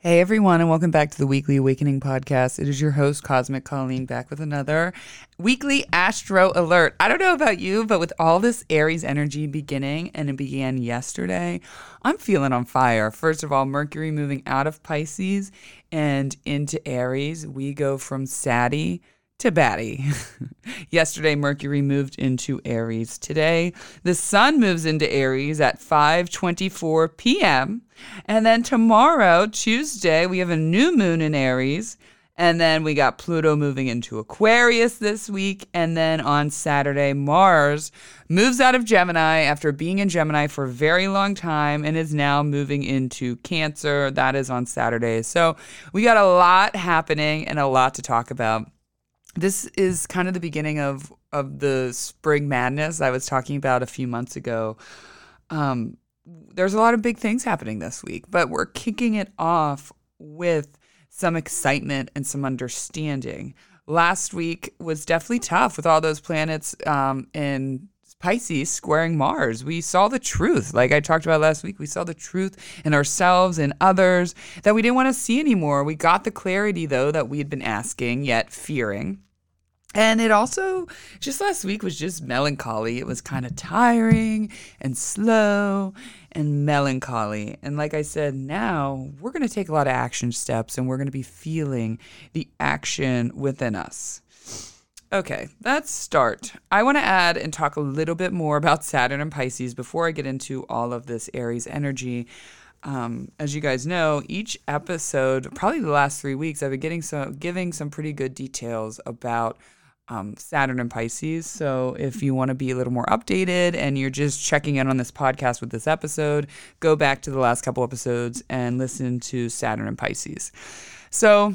Hey everyone, and welcome back to the Weekly Awakening Podcast. It is your host, Cosmic Colleen, back with another weekly Astro Alert. I don't know about you, but with all this Aries energy beginning, and it began yesterday, I'm feeling on fire. First of all, Mercury moving out of Pisces and into Aries. We go from saddie to baddie. Yesterday, Mercury moved into Aries. Today, the Sun moves into Aries at 5:24 p.m. And then tomorrow, Tuesday, we have a new moon in Aries. And then we got Pluto moving into Aquarius this week. And then on Saturday, Mars moves out of Gemini after being in Gemini for a very long time and is now moving into Cancer. That is on Saturday. So we got a lot happening and a lot to talk about this is kind of the beginning of of the spring madness I was talking about a few months ago. Um, there's a lot of big things happening this week, but we're kicking it off with some excitement and some understanding. Last week was definitely tough with all those planets um, in Pisces squaring Mars. We saw the truth, like I talked about last week. We saw the truth in ourselves and others that we didn't want to see anymore. We got the clarity, though, that we had been asking yet fearing. And it also, just last week was just melancholy. It was kind of tiring and slow and melancholy. And like I said, now we're going to take a lot of action steps and we're going to be feeling the action within us. Okay, let's start. I want to add and talk a little bit more about Saturn and Pisces before I get into all of this Aries energy. Um, as you guys know, each episode, probably the last three weeks, I've been getting some, giving some pretty good details about um, Saturn and Pisces. So if you want to be a little more updated and you're just checking in on this podcast with this episode, go back to the last couple episodes and listen to Saturn and Pisces. So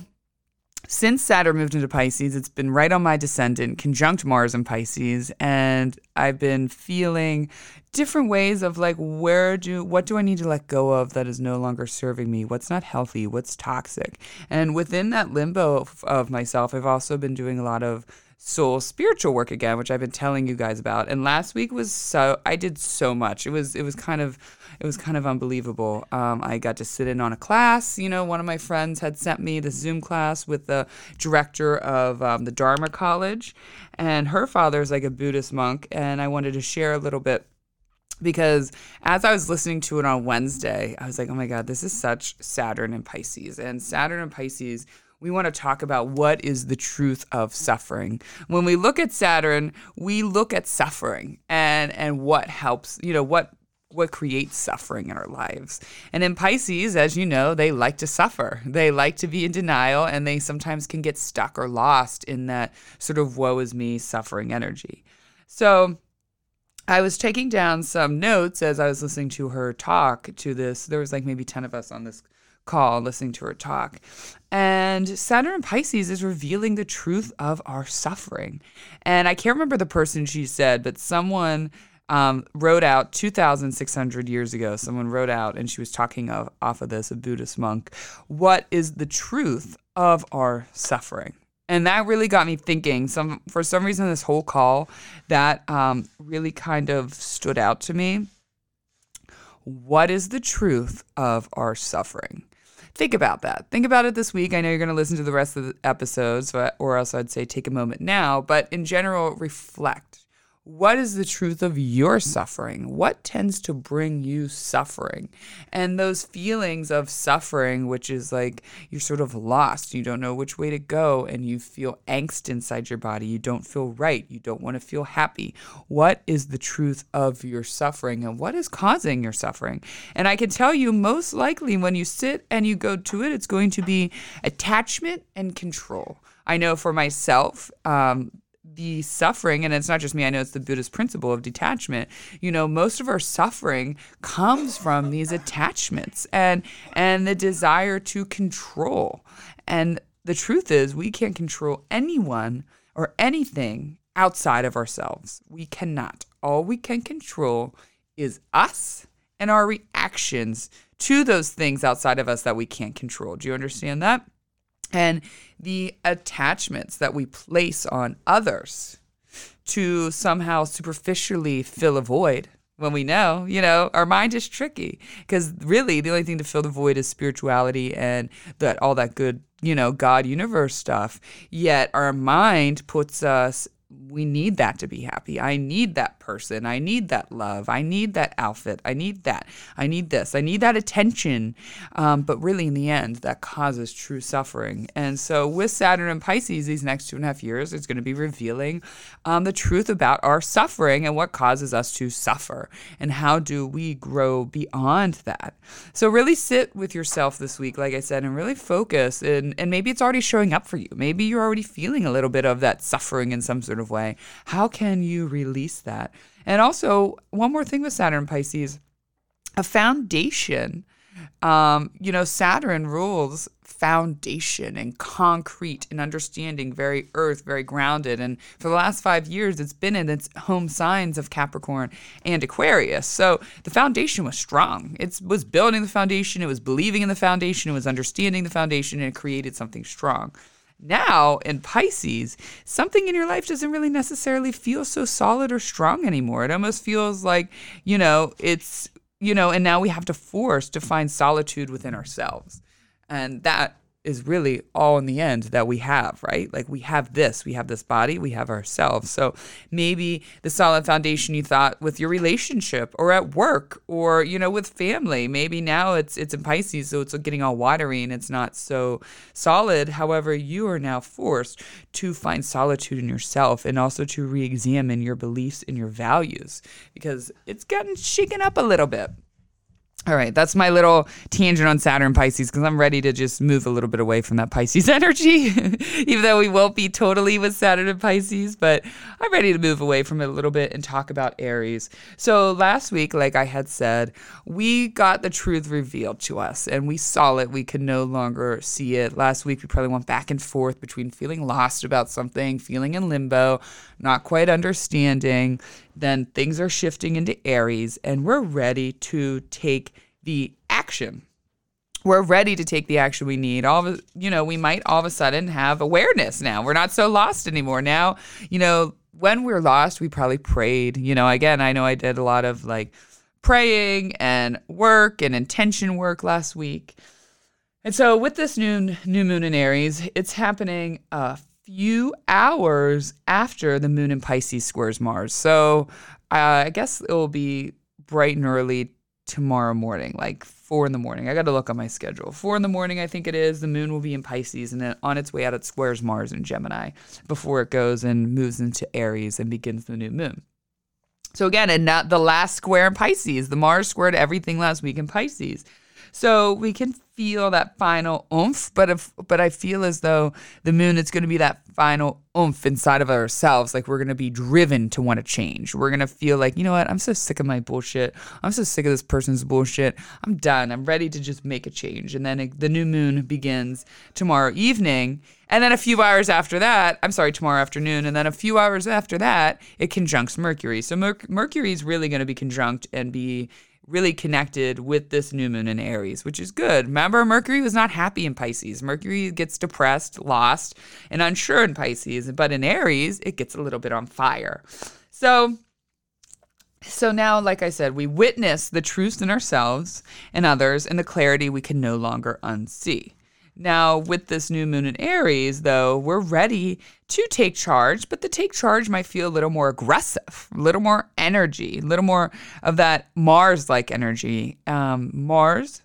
since Saturn moved into Pisces, it's been right on my descendant, conjunct Mars and Pisces, and I've been feeling different ways of like where do what do I need to let go of that is no longer serving me? What's not healthy? What's toxic? And within that limbo of, of myself, I've also been doing a lot of soul spiritual work again, which I've been telling you guys about. And last week was so I did so much. It was it was kind of it was kind of unbelievable. Um, I got to sit in on a class. You know, one of my friends had sent me the Zoom class with the director of um, the Dharma College, and her father is like a Buddhist monk, and I wanted to share a little bit because as I was listening to it on Wednesday, I was like, oh my God, this is such Saturn and Pisces. And Saturn and Pisces we want to talk about what is the truth of suffering. When we look at Saturn, we look at suffering and and what helps, you know, what what creates suffering in our lives. And in Pisces, as you know, they like to suffer. They like to be in denial and they sometimes can get stuck or lost in that sort of woe is me suffering energy. So I was taking down some notes as I was listening to her talk to this. There was like maybe 10 of us on this call listening to her talk. And Saturn in Pisces is revealing the truth of our suffering. And I can't remember the person she said, but someone um, wrote out 2,600 years ago. Someone wrote out, and she was talking of, off of this, a Buddhist monk, what is the truth of our suffering? And that really got me thinking. Some for some reason, this whole call that um, really kind of stood out to me. What is the truth of our suffering? Think about that. Think about it this week. I know you're going to listen to the rest of the episodes, but, or else I'd say take a moment now. But in general, reflect. What is the truth of your suffering? What tends to bring you suffering? And those feelings of suffering, which is like you're sort of lost, you don't know which way to go, and you feel angst inside your body, you don't feel right, you don't want to feel happy. What is the truth of your suffering and what is causing your suffering? And I can tell you, most likely, when you sit and you go to it, it's going to be attachment and control. I know for myself, um, the suffering, and it's not just me, I know it's the Buddhist principle of detachment. You know, most of our suffering comes from these attachments and and the desire to control. And the truth is we can't control anyone or anything outside of ourselves. We cannot. All we can control is us and our reactions to those things outside of us that we can't control. Do you understand that? And the attachments that we place on others to somehow superficially fill a void when we know, you know, our mind is tricky because really the only thing to fill the void is spirituality and that all that good, you know, God universe stuff. Yet our mind puts us we need that to be happy. I need that person. I need that love. I need that outfit. I need that. I need this. I need that attention. Um, but really, in the end, that causes true suffering. And so, with Saturn and Pisces, these next two and a half years, it's going to be revealing um, the truth about our suffering and what causes us to suffer and how do we grow beyond that. So, really sit with yourself this week, like I said, and really focus. And, and maybe it's already showing up for you. Maybe you're already feeling a little bit of that suffering in some sort of way. How can you release that? And also, one more thing with Saturn Pisces a foundation. Um, you know, Saturn rules foundation and concrete and understanding, very earth, very grounded. And for the last five years, it's been in its home signs of Capricorn and Aquarius. So the foundation was strong. It was building the foundation, it was believing in the foundation, it was understanding the foundation, and it created something strong. Now, in Pisces, something in your life doesn't really necessarily feel so solid or strong anymore. It almost feels like, you know, it's, you know, and now we have to force to find solitude within ourselves. And that is really all in the end that we have, right? Like we have this, we have this body, we have ourselves. So maybe the solid foundation you thought with your relationship or at work or you know with family, maybe now it's it's in Pisces, so it's getting all watery and it's not so solid. However, you are now forced to find solitude in yourself and also to re-examine your beliefs and your values because it's gotten shaken up a little bit. All right, that's my little tangent on Saturn Pisces because I'm ready to just move a little bit away from that Pisces energy, even though we won't be totally with Saturn and Pisces, but I'm ready to move away from it a little bit and talk about Aries. So last week, like I had said, we got the truth revealed to us and we saw it. We could no longer see it. Last week, we probably went back and forth between feeling lost about something, feeling in limbo, not quite understanding. Then things are shifting into Aries, and we're ready to take the action. We're ready to take the action we need. All of, you know, we might all of a sudden have awareness now. We're not so lost anymore. Now, you know, when we're lost, we probably prayed. You know, again, I know I did a lot of like praying and work and intention work last week. And so with this new new moon in Aries, it's happening uh, few hours after the moon in Pisces squares Mars. So uh, I guess it will be bright and early tomorrow morning, like four in the morning. I got to look on my schedule. Four in the morning, I think it is. The moon will be in Pisces and then on its way out, it squares Mars in Gemini before it goes and moves into Aries and begins the new moon. So again, and not the last square in Pisces. The Mars squared everything last week in Pisces. So we can feel that final oomph, but if but I feel as though the moon it's going to be that final oomph inside of ourselves. Like we're going to be driven to want to change. We're going to feel like, you know what? I'm so sick of my bullshit. I'm so sick of this person's bullshit. I'm done. I'm ready to just make a change. And then it, the new moon begins tomorrow evening. And then a few hours after that, I'm sorry, tomorrow afternoon. And then a few hours after that, it conjuncts Mercury. So Mer- Mercury is really going to be conjunct and be really connected with this new moon in Aries, which is good. Remember, Mercury was not happy in Pisces. Mercury gets depressed, lost, and unsure in Pisces, but in Aries, it gets a little bit on fire. So, so now, like I said, we witness the truths in ourselves and others and the clarity we can no longer unsee. Now, with this new moon in Aries, though, we're ready to take charge, but the take charge might feel a little more aggressive, a little more energy, a little more of that Mars like energy. Um, Mars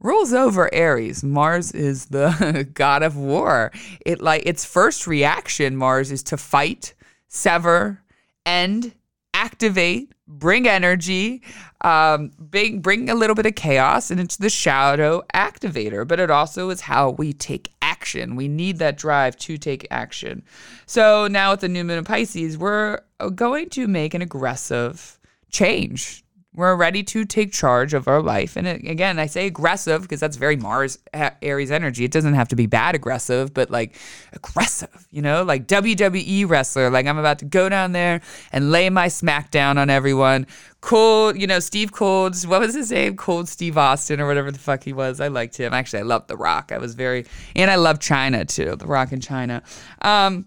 rules over Aries. Mars is the god of war. It like its first reaction, Mars, is to fight, sever, end, activate, bring energy, um, bring, bring a little bit of chaos, and it's the shadow activator. But it also is how we take action. We need that drive to take action. So now with the new moon in Pisces, we're going to make an aggressive change we're ready to take charge of our life. And again, I say aggressive because that's very Mars Aries energy. It doesn't have to be bad aggressive, but like aggressive, you know, like WWE wrestler. Like I'm about to go down there and lay my smack down on everyone. Cold, you know, Steve Cold's, what was his name? Cold Steve Austin or whatever the fuck he was. I liked him. Actually, I loved The Rock. I was very, and I love Chyna too, The Rock in Chyna. Um,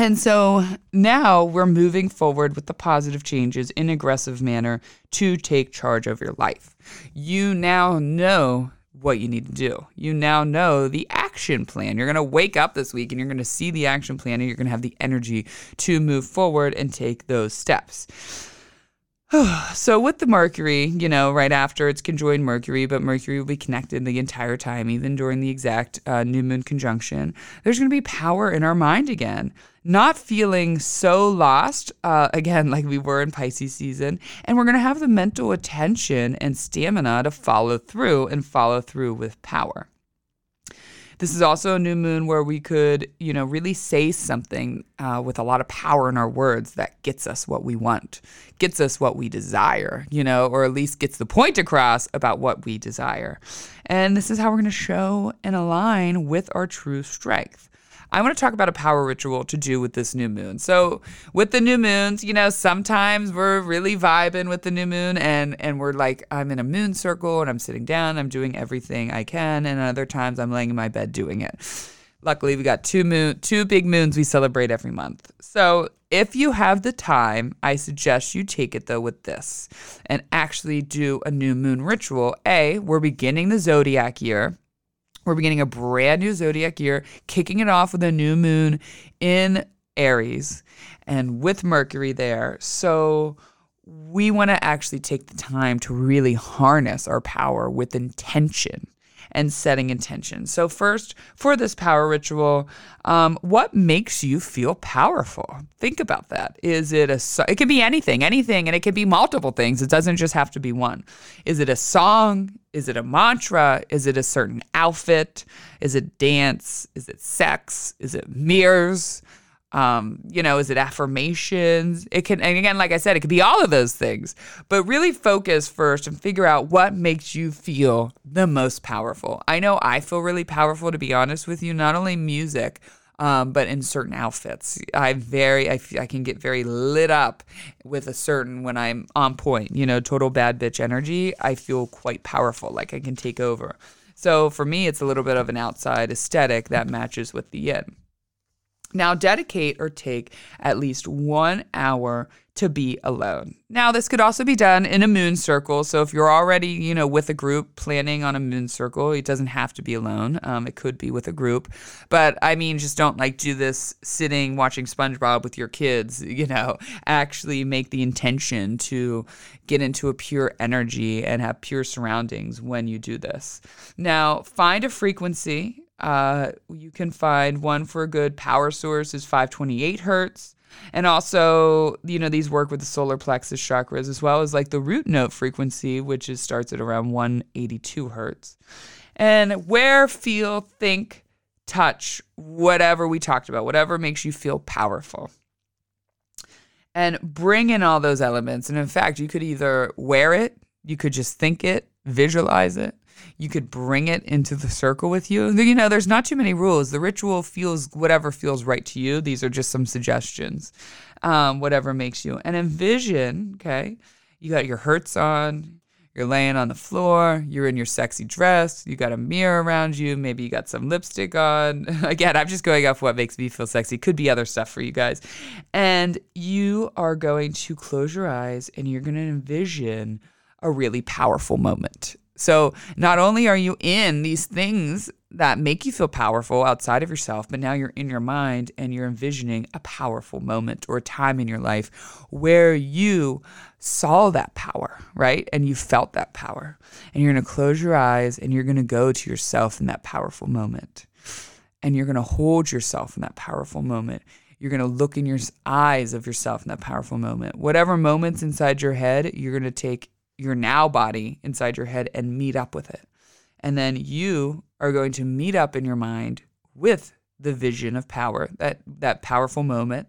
And so now we're moving forward with the positive changes in aggressive manner to take charge of your life. You now know what you need to do. You now know the action plan. You're going to wake up this week and you're going to see the action plan and you're going to have the energy to move forward and take those steps. so with the Mercury, you know, right after it's conjoined Mercury, but Mercury will be connected the entire time, even during the exact uh, new moon conjunction. There's going to be power in our mind again, not feeling so lost uh, again like we were in Pisces season, and we're going to have the mental attention and stamina to follow through and follow through with power. This is also a new moon where we could, you know, really say something uh, with a lot of power in our words that gets us what we want, gets us what we desire, you know, or at least gets the point across about what we desire. And this is how we're going to show and align with our true strength. I want to talk about a power ritual to do with this new moon. So, with the new moons, you know, sometimes we're really vibing with the new moon and and we're like I'm in a moon circle and I'm sitting down, I'm doing everything I can, and other times I'm laying in my bed doing it. Luckily, we got two moon two big moons we celebrate every month. So, if you have the time, I suggest you take it though with this and actually do a new moon ritual. A, we're beginning the zodiac year. We're beginning a brand new zodiac year, kicking it off with a new moon in Aries and with Mercury there. So we want to actually take the time to really harness our power with intention and setting intention. So, first, for this power ritual, um, what makes you feel powerful? Think about that. Is it a? It can be anything, anything, and it can be multiple things. It doesn't just have to be one. Is it a song? Is it a mantra? Is it a certain outfit? Is it dance? Is it sex? Is it mirrors? Um, you know, is it affirmations? It can, and again, like I said, it could be all of those things, but really focus first and figure out what makes you feel the most powerful. I know I feel really powerful, to be honest with you, not only music, um, but in certain outfits. I very, I, I can get very lit up with a certain, when I'm on point, you know, total bad bitch energy, I feel quite powerful, like I can take over. So for me, it's a little bit of an outside aesthetic that matches with the yin. Now, dedicate or take at least one hour to be alone. Now, this could also be done in a moon circle. So, if you're already, you know, with a group planning on a moon circle, it doesn't have to be alone. Um, it could be with a group. But I mean, just don't like do this sitting watching SpongeBob with your kids, you know, actually make the intention to get into a pure energy and have pure surroundings when you do this. Now, find a frequency uh, you can find one for a good power source is 528 hertz. And also, you know, these work with the solar plexus chakras as well as like the root note frequency, which is starts at around 182 hertz. And where, feel, think, touch, whatever we talked about, whatever makes you feel powerful. And bring in all those elements. And in fact, you could either wear it, you could just think it, visualize it, you could bring it into the circle with you. You know, there's not too many rules. The ritual feels whatever feels right to you. These are just some suggestions, um, whatever makes you. And envision, okay, you got your hertz on, you're laying on the floor, you're in your sexy dress, you got a mirror around you, maybe you got some lipstick on. Again, I'm just going off what makes me feel sexy. Could be other stuff for you guys. And you are going to close your eyes and you're going to envision a really powerful moment. So not only are you in these things that make you feel powerful outside of yourself, but now you're in your mind and you're envisioning a powerful moment or a time in your life where you saw that power, right? And you felt that power. And you're going to close your eyes and you're going to go to yourself in that powerful moment. And you're going to hold yourself in that powerful moment. You're going to look in your eyes of yourself in that powerful moment. Whatever moments inside your head, you're going to take your now body inside your head and meet up with it. And then you are going to meet up in your mind with the vision of power, that that powerful moment,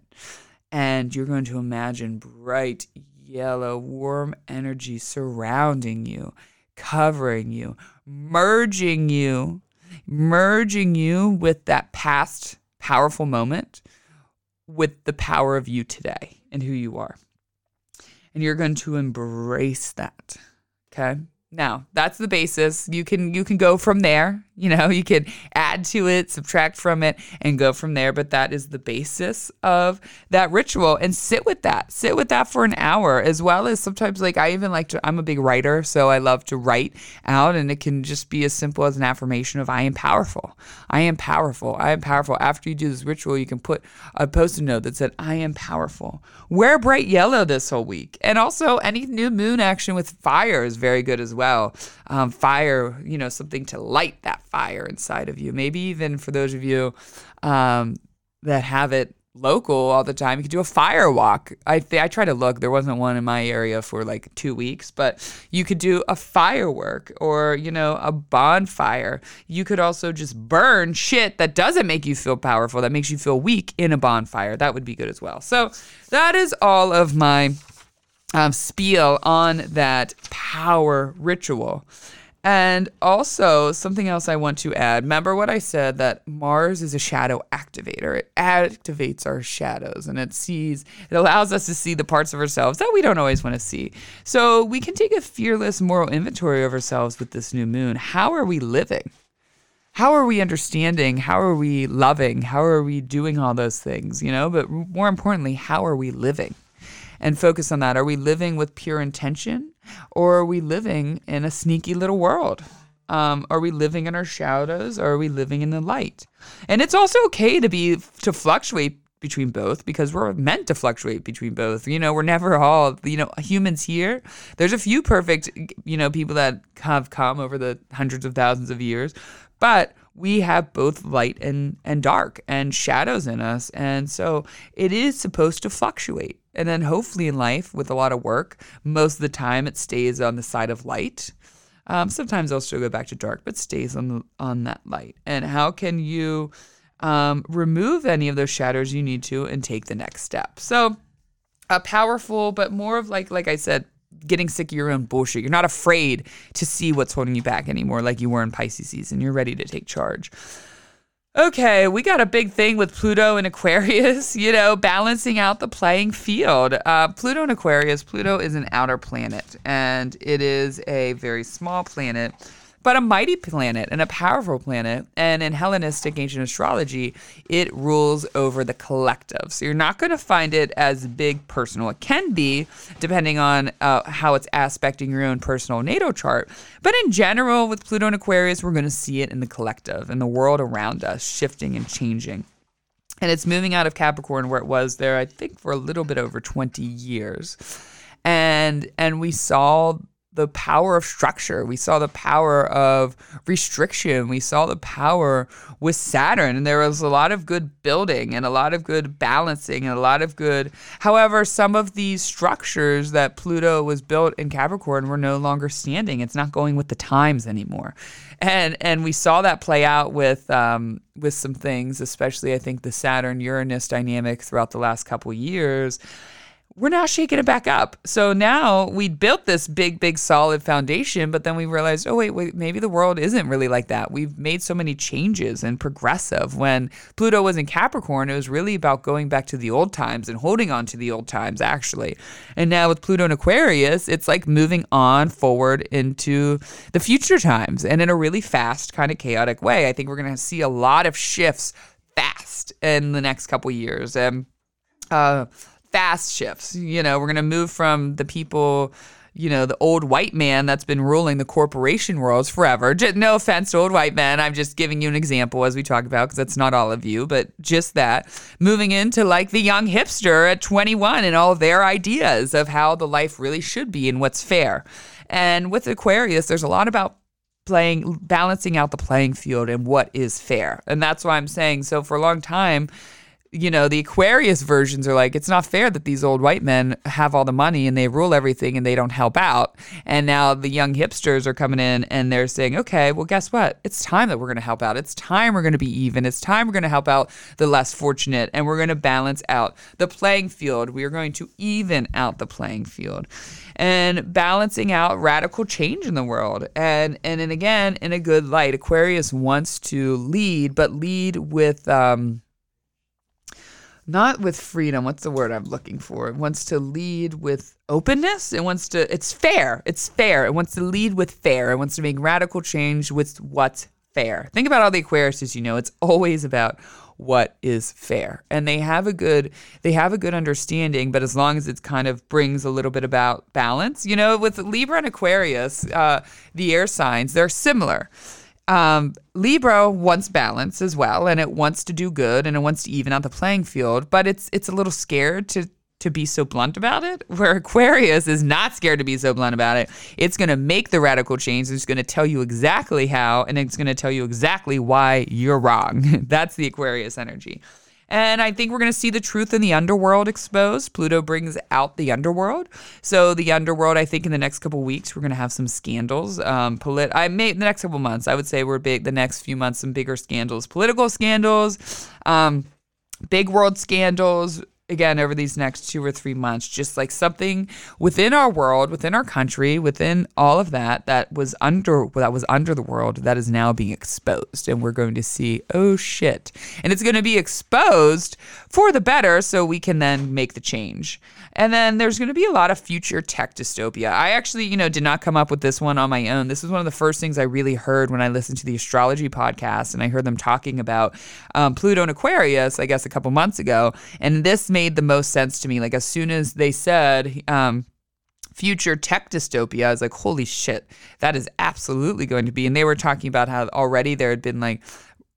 and you're going to imagine bright yellow warm energy surrounding you, covering you, merging you, merging you with that past powerful moment with the power of you today and who you are and you're going to embrace that. Okay? Now, that's the basis. You can you can go from there. You know, you could add to it, subtract from it, and go from there. But that is the basis of that ritual. And sit with that. Sit with that for an hour, as well as sometimes, like, I even like to, I'm a big writer, so I love to write out. And it can just be as simple as an affirmation of, I am powerful. I am powerful. I am powerful. After you do this ritual, you can put a post it note that said, I am powerful. Wear bright yellow this whole week. And also, any new moon action with fire is very good as well. Um, fire, you know, something to light that fire inside of you. Maybe even for those of you um, that have it local all the time, you could do a fire walk. I th- I try to look. There wasn't one in my area for like two weeks, but you could do a firework or you know a bonfire. You could also just burn shit that doesn't make you feel powerful, that makes you feel weak in a bonfire. That would be good as well. So that is all of my um, spiel on that power ritual. And also, something else I want to add. Remember what I said that Mars is a shadow activator. It activates our shadows and it sees, it allows us to see the parts of ourselves that we don't always want to see. So we can take a fearless moral inventory of ourselves with this new moon. How are we living? How are we understanding? How are we loving? How are we doing all those things? You know, but more importantly, how are we living? and focus on that. Are we living with pure intention or are we living in a sneaky little world? Um, are we living in our shadows or are we living in the light? And it's also okay to be to fluctuate between both because we're meant to fluctuate between both. You know, we're never all, you know, humans here. There's a few perfect, you know, people that have come over the hundreds of thousands of years, but we have both light and and dark and shadows in us. And so it is supposed to fluctuate. And then hopefully in life, with a lot of work, most of the time it stays on the side of light. Um, sometimes I'll still go back to dark, but stays on the, on that light. And how can you um, remove any of those shadows you need to and take the next step? So, a powerful, but more of like like I said, getting sick of your own bullshit. You're not afraid to see what's holding you back anymore, like you were in Pisces season. You're ready to take charge. Okay, we got a big thing with Pluto and Aquarius, you know, balancing out the playing field. Uh, Pluto and Aquarius, Pluto is an outer planet, and it is a very small planet but a mighty planet and a powerful planet. And in Hellenistic ancient astrology, it rules over the collective. So you're not going to find it as big personal. It can be, depending on uh, how it's aspecting your own personal natal chart. But in general, with Pluto and Aquarius, we're going to see it in the collective, and the world around us, shifting and changing. And it's moving out of Capricorn, where it was there, I think, for a little bit over 20 years and and we saw the power of structure. We saw the power of restriction. We saw the power with Saturn. And there was a lot of good building and a lot of good balancing and a lot of good. However, some of these structures that Pluto was built in Capricorn were no longer standing. It's not going with the times anymore. And and we saw that play out with um, with some things, especially I think the Saturn Uranus dynamic throughout the last couple years we're now shaking it back up. So now we built this big, big, solid foundation, but then we realized, oh, wait, wait, maybe the world isn't really like that. We've made so many changes and progressive. When Pluto was in Capricorn, it was really about going back to the old times and holding on to the old times, actually. And now with Pluto in Aquarius, it's like moving on forward into the future times and in a really fast, kind of chaotic way. I think we're going to see a lot of shifts fast in the next couple years. And, uh, fast shifts. You know, we're going to move from the people, you know, the old white man that's been ruling the corporation worlds forever. Just, no offense to old white men. I'm just giving you an example as we talk about because that's not all of you, but just that. Moving into like the young hipster at 21 and all their ideas of how the life really should be and what's fair. And with Aquarius, there's a lot about playing balancing out the playing field and what is fair. And that's why I'm saying so for a long time you know, the Aquarius versions are like, it's not fair that these old white men have all the money and they rule everything and they don't help out. And now the young hipsters are coming in and they're saying, okay, well, guess what? It's time that we're going to help out. It's time we're going to be even. It's time we're going to help out the less fortunate and we're going to balance out the playing field. We are going to even out the playing field and balancing out radical change in the world. And, and, and again, in a good light, Aquarius wants to lead, but lead with, um, not with freedom. What's the word I'm looking for? It wants to lead with openness. It wants to, it's fair. It's fair. It wants to lead with fair. It wants to make radical change with what's fair. Think about all the Aquariuses you know. It's always about what is fair and they have a good they have a good understanding but as long as it kind of brings a little bit about balance you know with libra and aquarius uh, the air signs they're similar um, libra wants balance as well and it wants to do good and it wants to even out the playing field but it's it's a little scared to to be so blunt about it, where Aquarius is not scared to be so blunt about it. It's going to make the radical change. It's going to tell you exactly how, and it's going to tell you exactly why you're wrong. That's the Aquarius energy. And I think we're going to see the truth in the underworld exposed. Pluto brings out the underworld. So the underworld, I think, in the next couple weeks, we're going to have some scandals. Um, polit- I may the next couple months, I would say we're big. The next few months, some bigger scandals, political scandals, um, big world scandals, again over these next two or three months just like something within our world within our country within all of that that was under that was under the world that is now being exposed. And we're going to see oh shit. And it's going to be exposed for the better so we can then make the change. And then there's going to be a lot of future tech dystopia. I actually you know did not come up with this one on my own. This was one of the first things i really heard when i listened to the astrology podcast and i heard them talking about um, pluto and aquarius i guess a couple months ago. And this made the most sense to me. Like as soon as they said um, future tech dystopia, I was like, holy shit, that is absolutely going to be. And they were talking about how already there had been like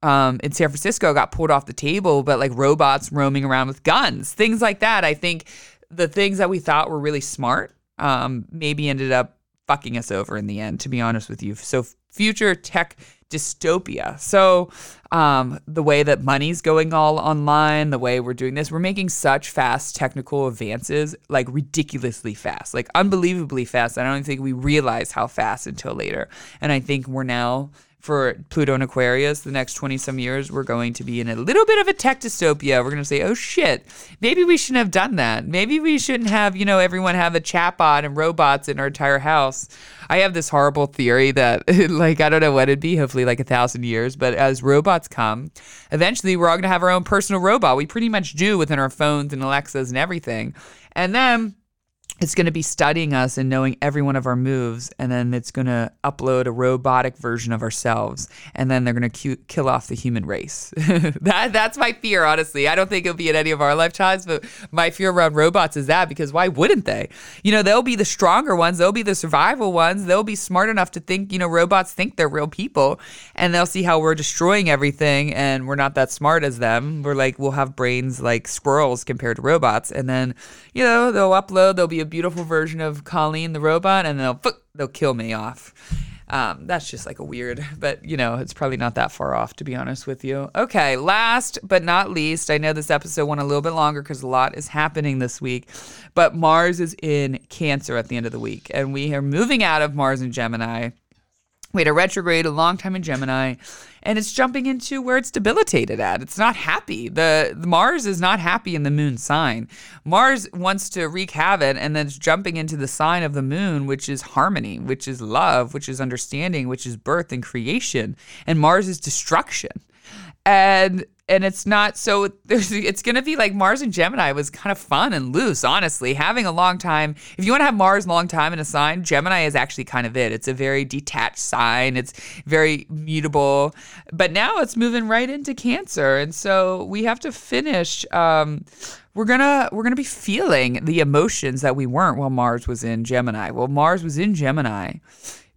um, in San Francisco got pulled off the table, but like robots roaming around with guns, things like that. I think the things that we thought were really smart um, maybe ended up fucking us over in the end, to be honest with you. So future tech dystopia. So, um, the way that money's going all online, the way we're doing this, we're making such fast technical advances, like ridiculously fast, like unbelievably fast. I don't think we realize how fast until later. And I think we're now for Pluto and Aquarius, the next 20 some years, we're going to be in a little bit of a tech dystopia. We're going to say, oh shit, maybe we shouldn't have done that. Maybe we shouldn't have, you know, everyone have a chatbot and robots in our entire house. I have this horrible theory that, like, I don't know what it'd be, hopefully like a thousand years, but as robots come, eventually we're all going to have our own personal robot. We pretty much do within our phones and Alexas and everything. And then it's going to be studying us and knowing every one of our moves and then it's going to upload a robotic version of ourselves and then they're going to kill off the human race. That that's my fear honestly. I don't think it'll be in any of our lifetimes but my fear around robots is that because why wouldn't they? You know they'll be the stronger ones they'll be the survival ones they'll be smart enough to think you know robots think they're real people and they'll see how we're destroying everything and we're not that smart as them. We're like we'll have brains like squirrels compared to robots and then you know they'll upload they'll be a beautiful version of Colleen the robot, and they'll they'll kill me off. Um, that's just like a weird, but you know, it's probably not that far off to be honest with you. Okay, last but not least, I know this episode went a little bit longer because a lot is happening this week, but Mars is in Cancer at the end of the week, and we are moving out of Mars and Gemini. We had a retrograde a long time in Gemini, and it's jumping into where it's debilitated at. It's not happy. The, the, Mars is not happy in the moon sign. Mars wants to wreak havoc and then it's jumping into the sign of the moon, which is harmony, which is love, which is understanding, which is birth and creation. And Mars is destruction. And and it's not so it's going to be like Mars and Gemini was kind of fun and loose honestly. Having a long time if you want to have Mars long time in a sign Gemini is actually kind of it. It's a very detached sign. It's very mutable. But now it's moving right into Cancer. And so we have to finish um, we're gonna we're gonna be feeling the emotions that we weren't while Mars was in Gemini. Well Mars was in Gemini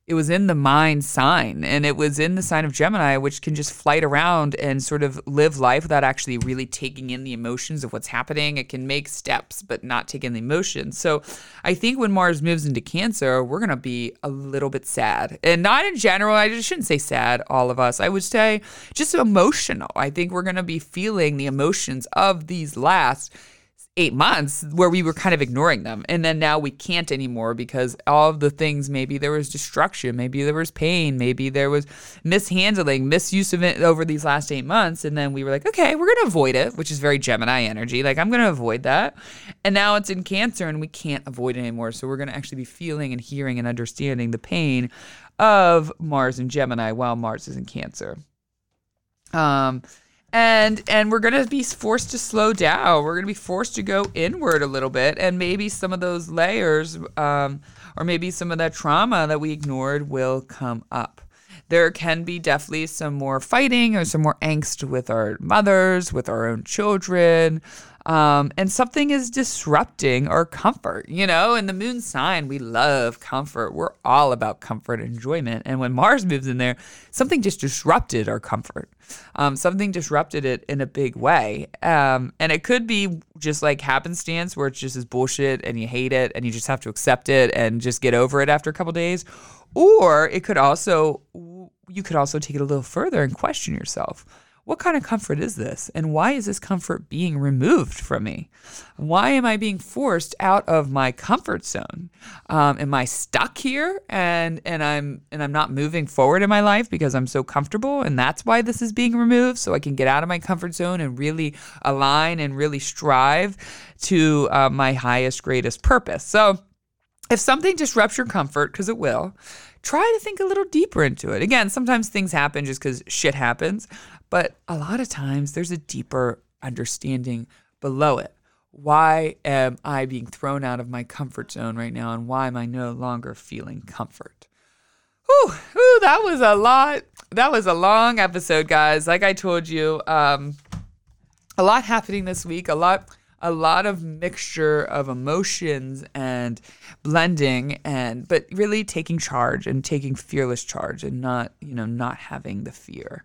it was in the mind sign and it was in the sign of Gemini, which can just flight around and sort of live life without actually really taking in the emotions of what's happening. It can make steps, but not take in the emotions. So I think when Mars moves into Cancer, we're going to be a little bit sad. And not in general, I just shouldn't say sad, all of us. I would say just emotional. I think we're going to be feeling the emotions of these last eight months where we were kind of ignoring them. And then now we can't anymore because all of the things maybe there was destruction, maybe there was pain, maybe there was mishandling, misuse of it over these last eight months. And then we were like, okay, we're going to avoid it, which is very Gemini energy. Like, I'm going to avoid that. And now it's in Cancer and we can't avoid it anymore. So we're going to actually be feeling and hearing and understanding the pain of Mars and Gemini while Mars is in Cancer. Um, and and we're gonna be forced to slow down. We're gonna be forced to go inward a little bit, and maybe some of those layers, um, or maybe some of that trauma that we ignored, will come up. there can be definitely some more fighting or some more angst with our mothers, with our own children. Um, and something is disrupting our comfort, you know. In the moon sign, we love comfort. We're all about comfort and enjoyment. And when Mars moves in there, something just disrupted our comfort. Um, something disrupted it in a big way. Um, and it could be just like happenstance where it's just is bullshit and you hate it and you just have to accept it and just get over it after a couple days. Or it could also, you could also take it a little further and question yourself what kind of comfort is this? And why is this comfort being removed from me? Why am I being forced out of my comfort zone? Um, am I stuck here and and I'm and I'm not moving forward in my life because I'm so comfortable and that's why this is being removed so I can get out of my comfort zone and really align and really strive to uh, my highest greatest purpose. So if something disrupts your comfort because it will, try to think a little deeper into it. Again, sometimes things happen just because shit happens. But a lot of times there's a deeper understanding below it. Why am I being thrown out of my comfort zone right now? And why am I no longer feeling comfort? Whew, whew that was a lot. That was a long episode, guys. Like I told you, um, a lot happening this week. A lot a lot of mixture of emotions and blending and but really taking charge and taking fearless charge and not you know not having the fear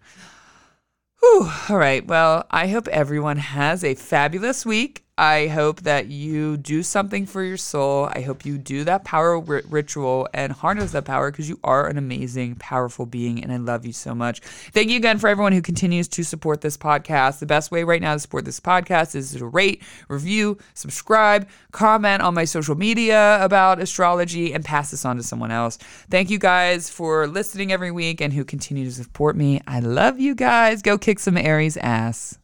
Whew. All right. Well, I hope everyone has a fabulous week. I hope that you do something for your soul. I hope you do that power r- ritual and harness that power because you are an amazing, powerful being, and I love you so much. Thank you again for everyone who continues to support this podcast. The best way right now to support this podcast is to rate, review, subscribe, comment on my social media about astrology, and pass this on to someone else. Thank you guys for listening every week and who continue to support me. I love you guys. Go kick some Aries ass.